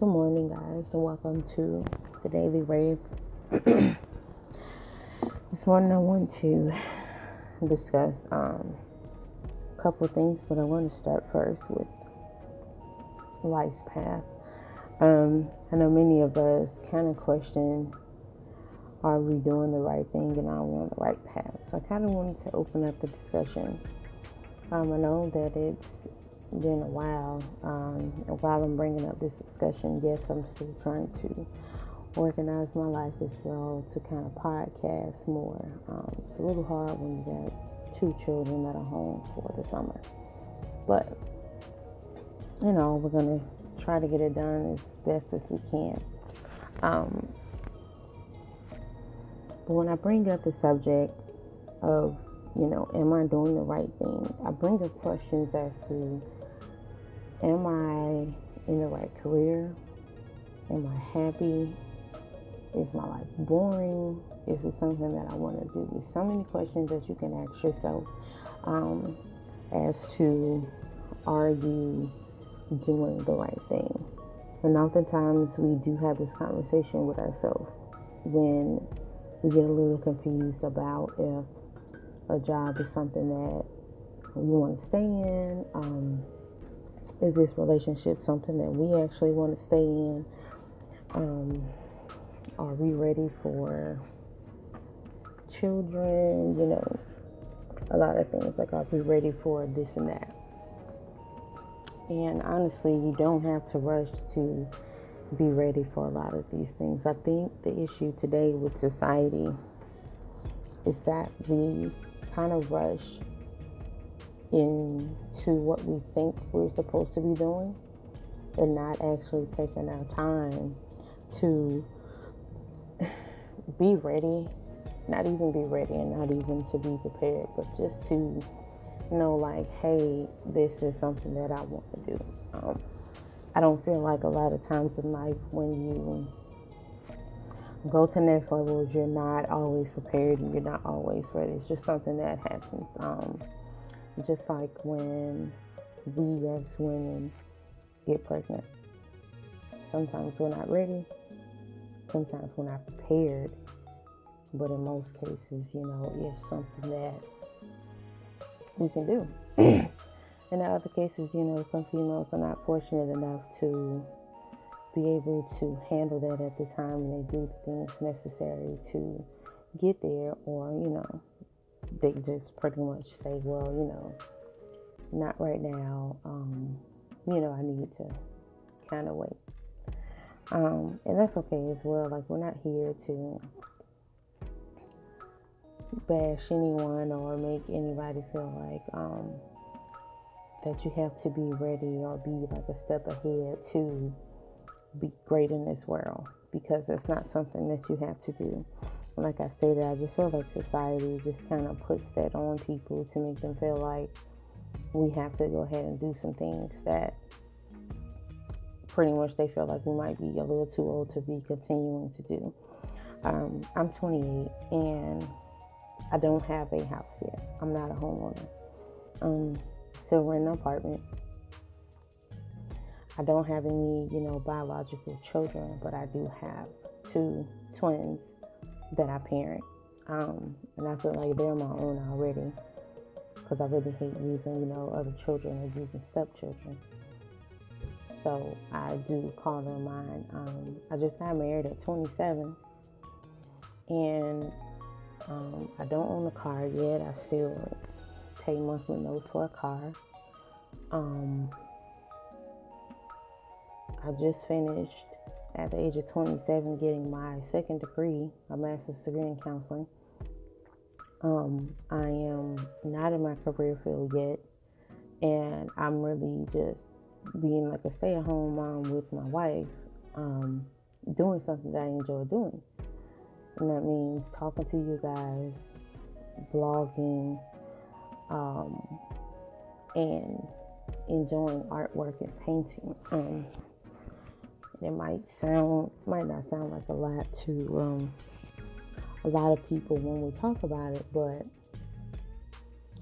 Good morning, guys, and welcome to the Daily Rave. this morning, I want to discuss um, a couple things, but I want to start first with life's path. Um, I know many of us kind of question are we doing the right thing and are we on the right path? So I kind of wanted to open up the discussion. Um, I know that it's been a while. Um, while I'm bringing up this discussion, yes, I'm still trying to organize my life as well to kind of podcast more. Um, it's a little hard when you got two children that are home for the summer, but you know we're gonna try to get it done as best as we can. Um, but when I bring up the subject of, you know, am I doing the right thing? I bring up questions as to am I in the right career? Am I happy? Is my life boring? Is it something that I want to do? There's so many questions that you can ask yourself um, as to are you doing the right thing? And oftentimes we do have this conversation with ourselves when we get a little confused about if a job is something that we want to stay in. Um, is this relationship something that we actually want to stay in? Um, are we ready for children? You know, a lot of things like are we ready for this and that? And honestly, you don't have to rush to be ready for a lot of these things. I think the issue today with society is that we kind of rush into what we think we're supposed to be doing and not actually taking our time to be ready, not even be ready and not even to be prepared, but just to know, like, hey, this is something that I want to do. Um, I don't feel like a lot of times in life when you go to next levels, you're not always prepared and you're not always ready. It's just something that happens. Um, just like when we as women get pregnant. Sometimes we're not ready, sometimes we're not prepared, but in most cases, you know, it's something that we can do. in other cases, you know, some females are not fortunate enough to be able to handle that at the time and they do the things necessary to get there, or, you know, they just pretty much say, well, you know, not right now. Um, you know, I need to kind of wait. Um, and that's okay as well. Like, we're not here to bash anyone or make anybody feel like um, that you have to be ready or be like a step ahead to be great in this world because it's not something that you have to do. Like I stated, I just feel like society just kind of puts that on people to make them feel like we have to go ahead and do some things that pretty much they feel like we might be a little too old to be continuing to do. Um, I'm 28 and I don't have a house yet. I'm not a homeowner. Um, still rent an apartment. I don't have any, you know, biological children, but I do have two twins that I parent. Um, and I feel like they're my own already because I really hate using, you know, other children or using stepchildren. So I do call them mine. Um, I just got married at 27 and um, I don't own a car yet. I still pay monthly notes for a car. Um, I just finished at the age of 27 getting my second degree, a master's degree in counseling. Um, I am not in my career field yet, and I'm really just being like a stay at home mom with my wife, um, doing something that I enjoy doing. And that means talking to you guys, blogging, um, and enjoying artwork and painting. Um, it might sound, might not sound like a lot to um, a lot of people when we talk about it, but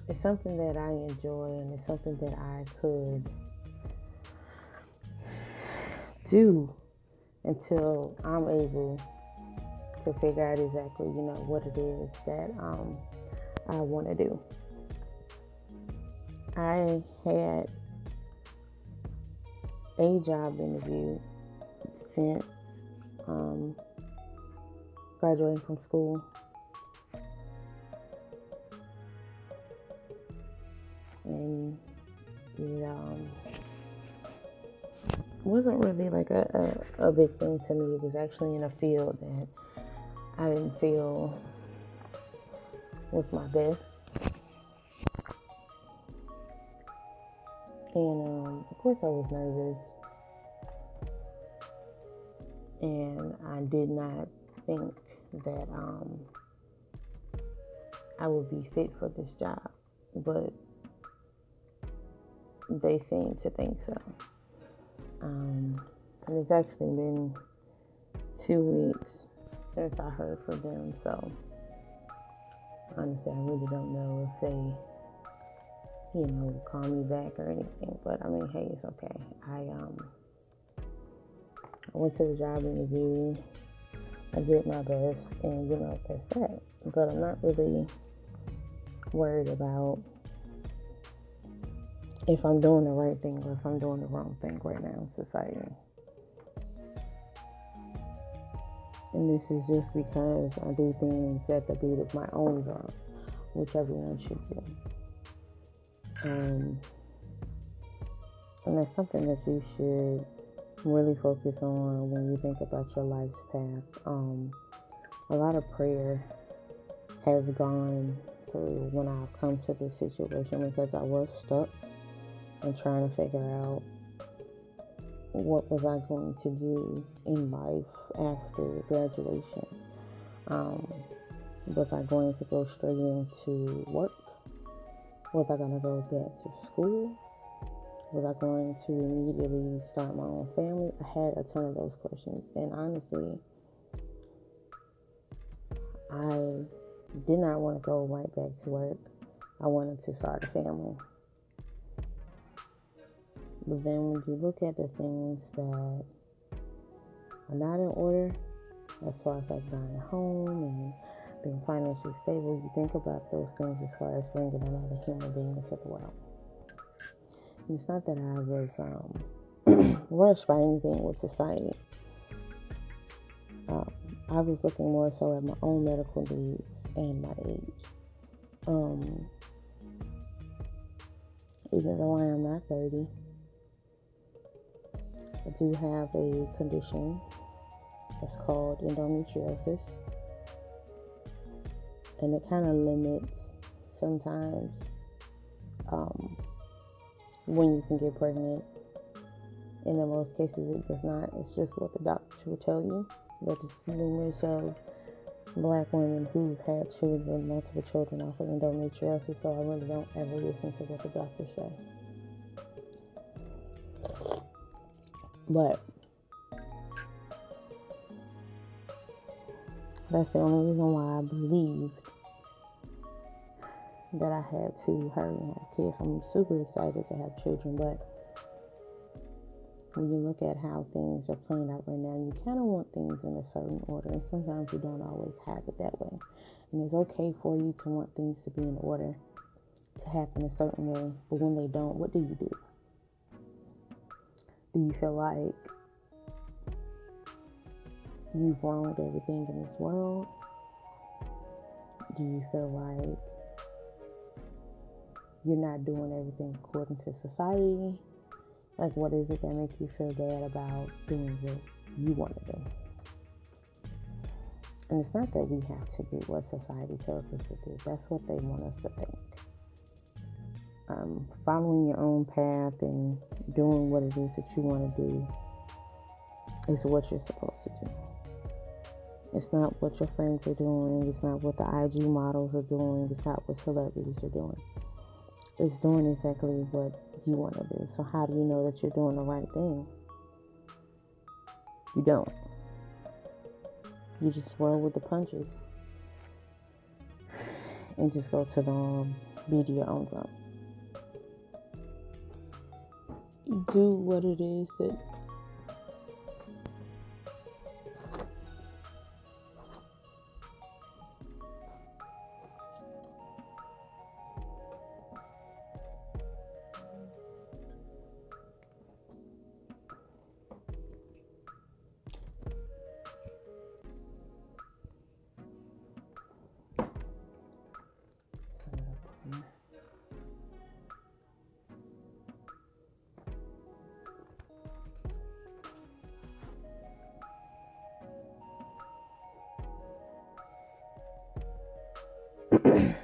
it's something that I enjoy and it's something that I could do until I'm able to figure out exactly, you know, what it is that um, I want to do. I had a job interview um, graduating from school. And it um, wasn't really like a, a, a big thing to me. It was actually in a field that I didn't feel was my best. And um, of course, I was nervous. And I did not think that um, I would be fit for this job. But they seem to think so. Um, and it's actually been two weeks since I heard from them, so honestly, I really don't know if they, you know, call me back or anything. But I mean, hey, it's okay. I um, I went to the job interview. I did my best, and you know, that's that. But I'm not really worried about if I'm doing the right thing or if I'm doing the wrong thing right now in society. And this is just because I do things at the beat of my own drum, which everyone should do. Um, and that's something that you should really focus on when you think about your life's path. Um, a lot of prayer has gone through when I've come to this situation because I was stuck and trying to figure out what was I going to do in life after graduation. Um, was I going to go straight into work? Was I going to go back to school? Was I going to immediately start my own family? I had a ton of those questions. And honestly, I did not want to go right back to work. I wanted to start a family. But then when you look at the things that are not in order, as far as like buying a home and being financially stable, you think about those things as far as bringing another human being into the world. It's not that I was um, rushed by anything with society. Um, I was looking more so at my own medical needs and my age. Um, even though I am not 30, I do have a condition that's called endometriosis, and it kind of limits sometimes um, when you can get pregnant. And in most cases, it does not. It's just what the doctor will tell you. But it's numerous of black women who've had children, multiple children off of endometriosis, so I really don't ever listen to what the doctors say. But that's the only reason why I believed that I had to hurry and have kids. I'm super excited to have children, but when you look at how things are playing out right now, you kind of want things in a certain order, and sometimes you don't always have it that way. And it's okay for you to want things to be in order, to happen a certain way, but when they don't, what do you do? Do you feel like you've wronged everything in this world? Do you feel like you're not doing everything according to society? Like, what is it that makes you feel bad about doing what you want to do? And it's not that we have to do what society tells us to do, that's what they want us to think. Um, following your own path and doing what it is that you want to do is what you're supposed to do. It's not what your friends are doing. It's not what the IG models are doing. It's not what celebrities are doing. It's doing exactly what you want to do. So, how do you know that you're doing the right thing? You don't. You just roll with the punches and just go to the um, beat your own drum. You do what it is that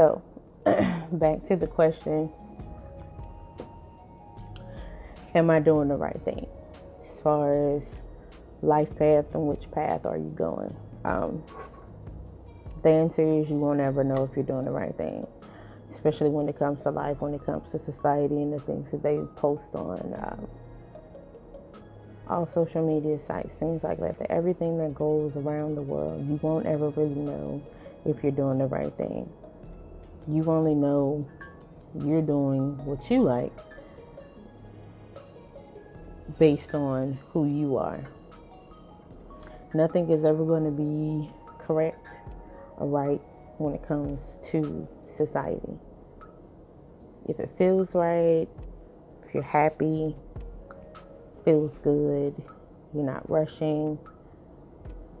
So, back to the question Am I doing the right thing? As far as life path and which path are you going? Um, the answer is you won't ever know if you're doing the right thing, especially when it comes to life, when it comes to society and the things that they post on um, all social media sites, things like that. Everything that goes around the world, you won't ever really know if you're doing the right thing you only know you're doing what you like based on who you are. Nothing is ever going to be correct or right when it comes to society. If it feels right, if you're happy, feels good, you're not rushing,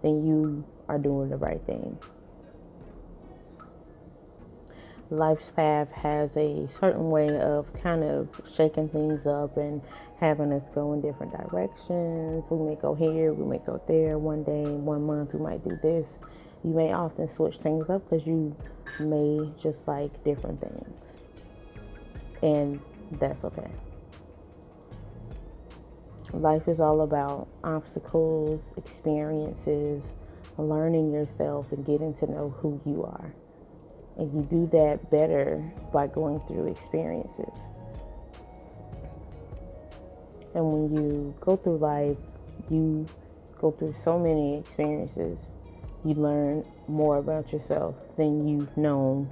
then you are doing the right thing life's path has a certain way of kind of shaking things up and having us go in different directions. We may go here, we may go there one day, one month, we might do this. You may often switch things up because you may just like different things. And that's okay. Life is all about obstacles, experiences, learning yourself, and getting to know who you are. And you do that better by going through experiences. And when you go through life, you go through so many experiences, you learn more about yourself than you've known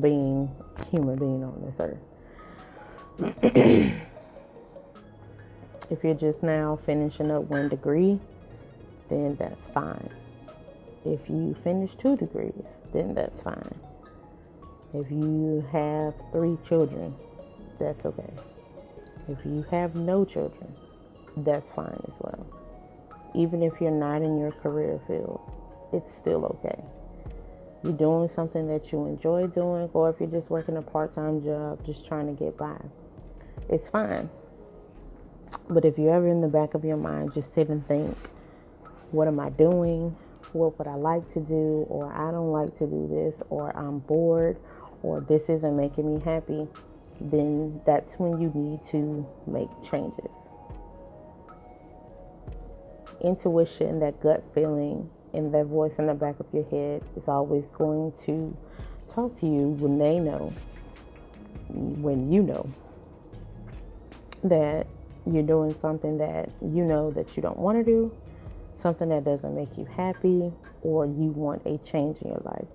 being a human being on this earth. if you're just now finishing up one degree, then that's fine. If you finish two degrees, then that's fine. If you have three children, that's okay. If you have no children, that's fine as well. Even if you're not in your career field, it's still okay. You're doing something that you enjoy doing, or if you're just working a part time job, just trying to get by, it's fine. But if you're ever in the back of your mind, just sit and think, what am I doing? What would I like to do? Or I don't like to do this, or I'm bored, or this isn't making me happy, then that's when you need to make changes. Intuition, that gut feeling, and that voice in the back of your head is always going to talk to you when they know, when you know that you're doing something that you know that you don't want to do, something that doesn't make you happy, or you want a change in your life.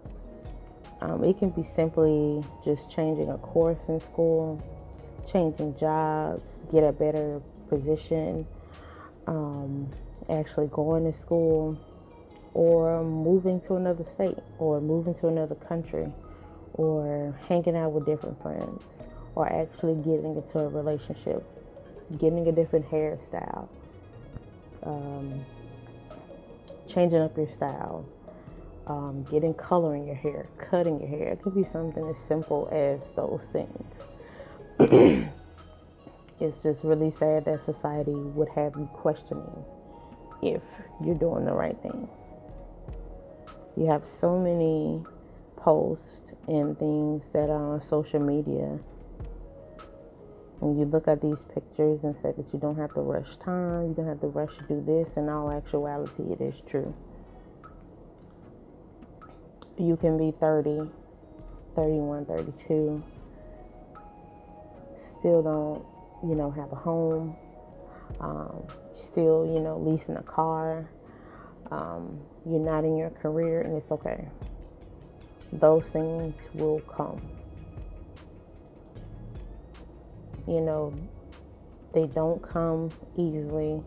Um, it can be simply just changing a course in school, changing jobs, get a better position, um, actually going to school, or moving to another state, or moving to another country, or hanging out with different friends, or actually getting into a relationship, getting a different hairstyle, um, changing up your style um, getting color in your hair, cutting your hair. It could be something as simple as those things. it's just really sad that society would have you questioning if you're doing the right thing. You have so many posts and things that are on social media. When you look at these pictures and say that you don't have to rush time, you don't have to rush to do this, in all actuality, it is true you can be 30, 31, 32, still don't, you know, have a home, um, still, you know, leasing a car, um, you're not in your career, and it's okay. Those things will come. You know, they don't come easily,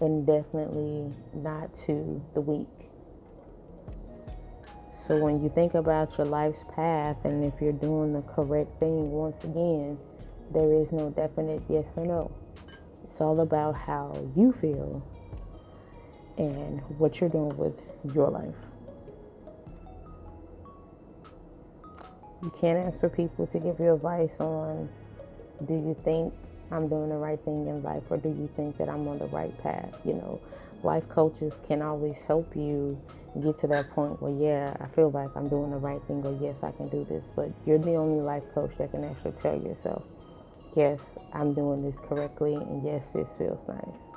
and definitely not to the weak. So when you think about your life's path and if you're doing the correct thing, once again, there is no definite yes or no. It's all about how you feel and what you're doing with your life. You can't ask for people to give you advice on do you think I'm doing the right thing in life or do you think that I'm on the right path? You know, life coaches can always help you get to that point where, yeah, I feel like I'm doing the right thing or yes, I can do this. But you're the only life coach that can actually tell yourself, yes, I'm doing this correctly and yes, this feels nice.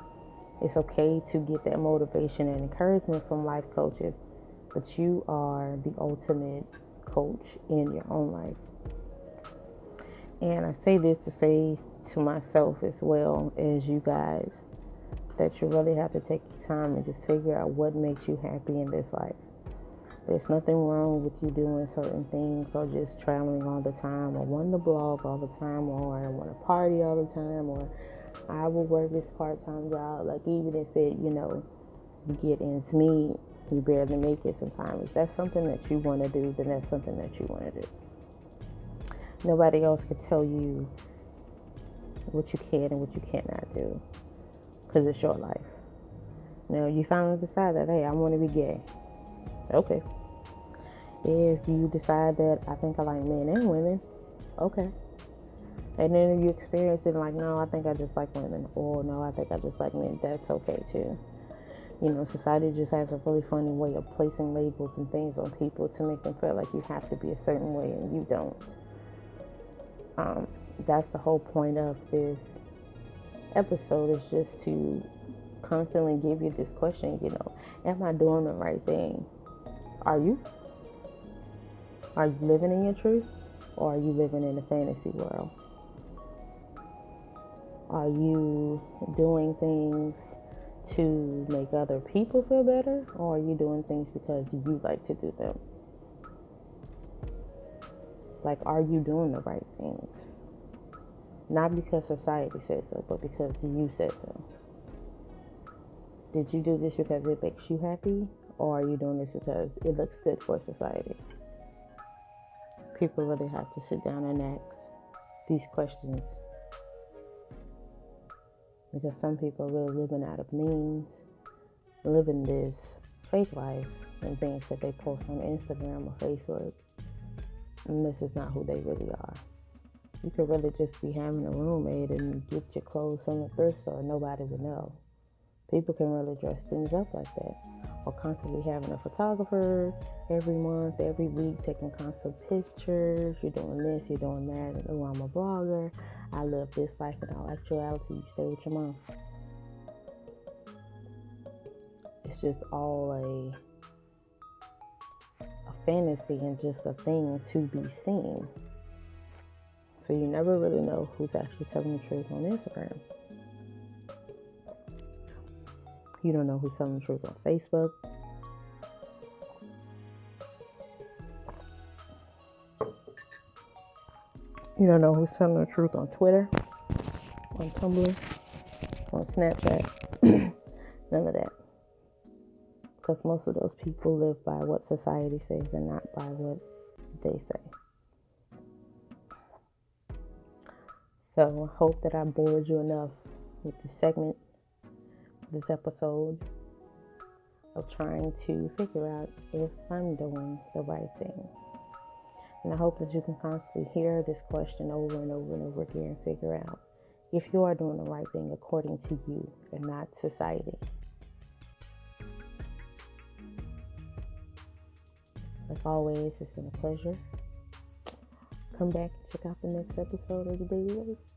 It's okay to get that motivation and encouragement from life coaches, but you are the ultimate coach in your own life. And I say this to say to myself as well as you guys that you really have to take your time and just figure out what makes you happy in this life. There's nothing wrong with you doing certain things or just traveling all the time or wanting to blog all the time or want to party all the time or I will work this part time job. Like even if it, you know, you get into me, you barely make it sometimes. If that's something that you want to do, then that's something that you want to do. Nobody else can tell you what you can and what you cannot do because it's your life. Now you finally decide that, hey, I want to be gay. Okay. If you decide that I think I like men and women, okay. And then you experience it like, no, I think I just like women, or no, I think I just like men. That's okay too. You know, society just has a really funny way of placing labels and things on people to make them feel like you have to be a certain way and you don't. Um, that's the whole point of this episode is just to constantly give you this question, you know, am I doing the right thing? Are you? Are you living in your truth or are you living in a fantasy world? Are you doing things to make other people feel better or are you doing things because you like to do them? Like, are you doing the right things? Not because society says so, but because you said so. Did you do this because it makes you happy? Or are you doing this because it looks good for society? People really have to sit down and ask these questions. Because some people are really living out of means, living this fake life and things that they post on Instagram or Facebook. And this is not who they really are. You could really just be having a roommate and get your clothes from the thrift store. Nobody would know. People can really dress things up like that. Or constantly having a photographer every month, every week, taking constant pictures. You're doing this, you're doing that. oh, I'm a blogger. I live this life. In all actuality, you stay with your mom. It's just all a a fantasy and just a thing to be seen. So you never really know who's actually telling the truth on Instagram. You don't know who's telling the truth on Facebook. You don't know who's telling the truth on Twitter, on Tumblr, on Snapchat. None of that. Because most of those people live by what society says and not by what they say. So I hope that I bored you enough with this segment, this episode of trying to figure out if I'm doing the right thing. And I hope that you can constantly hear this question over and over and over again and figure out if you are doing the right thing according to you and not society. Like always, it's been a pleasure come back and check out the next episode of the Daily Race.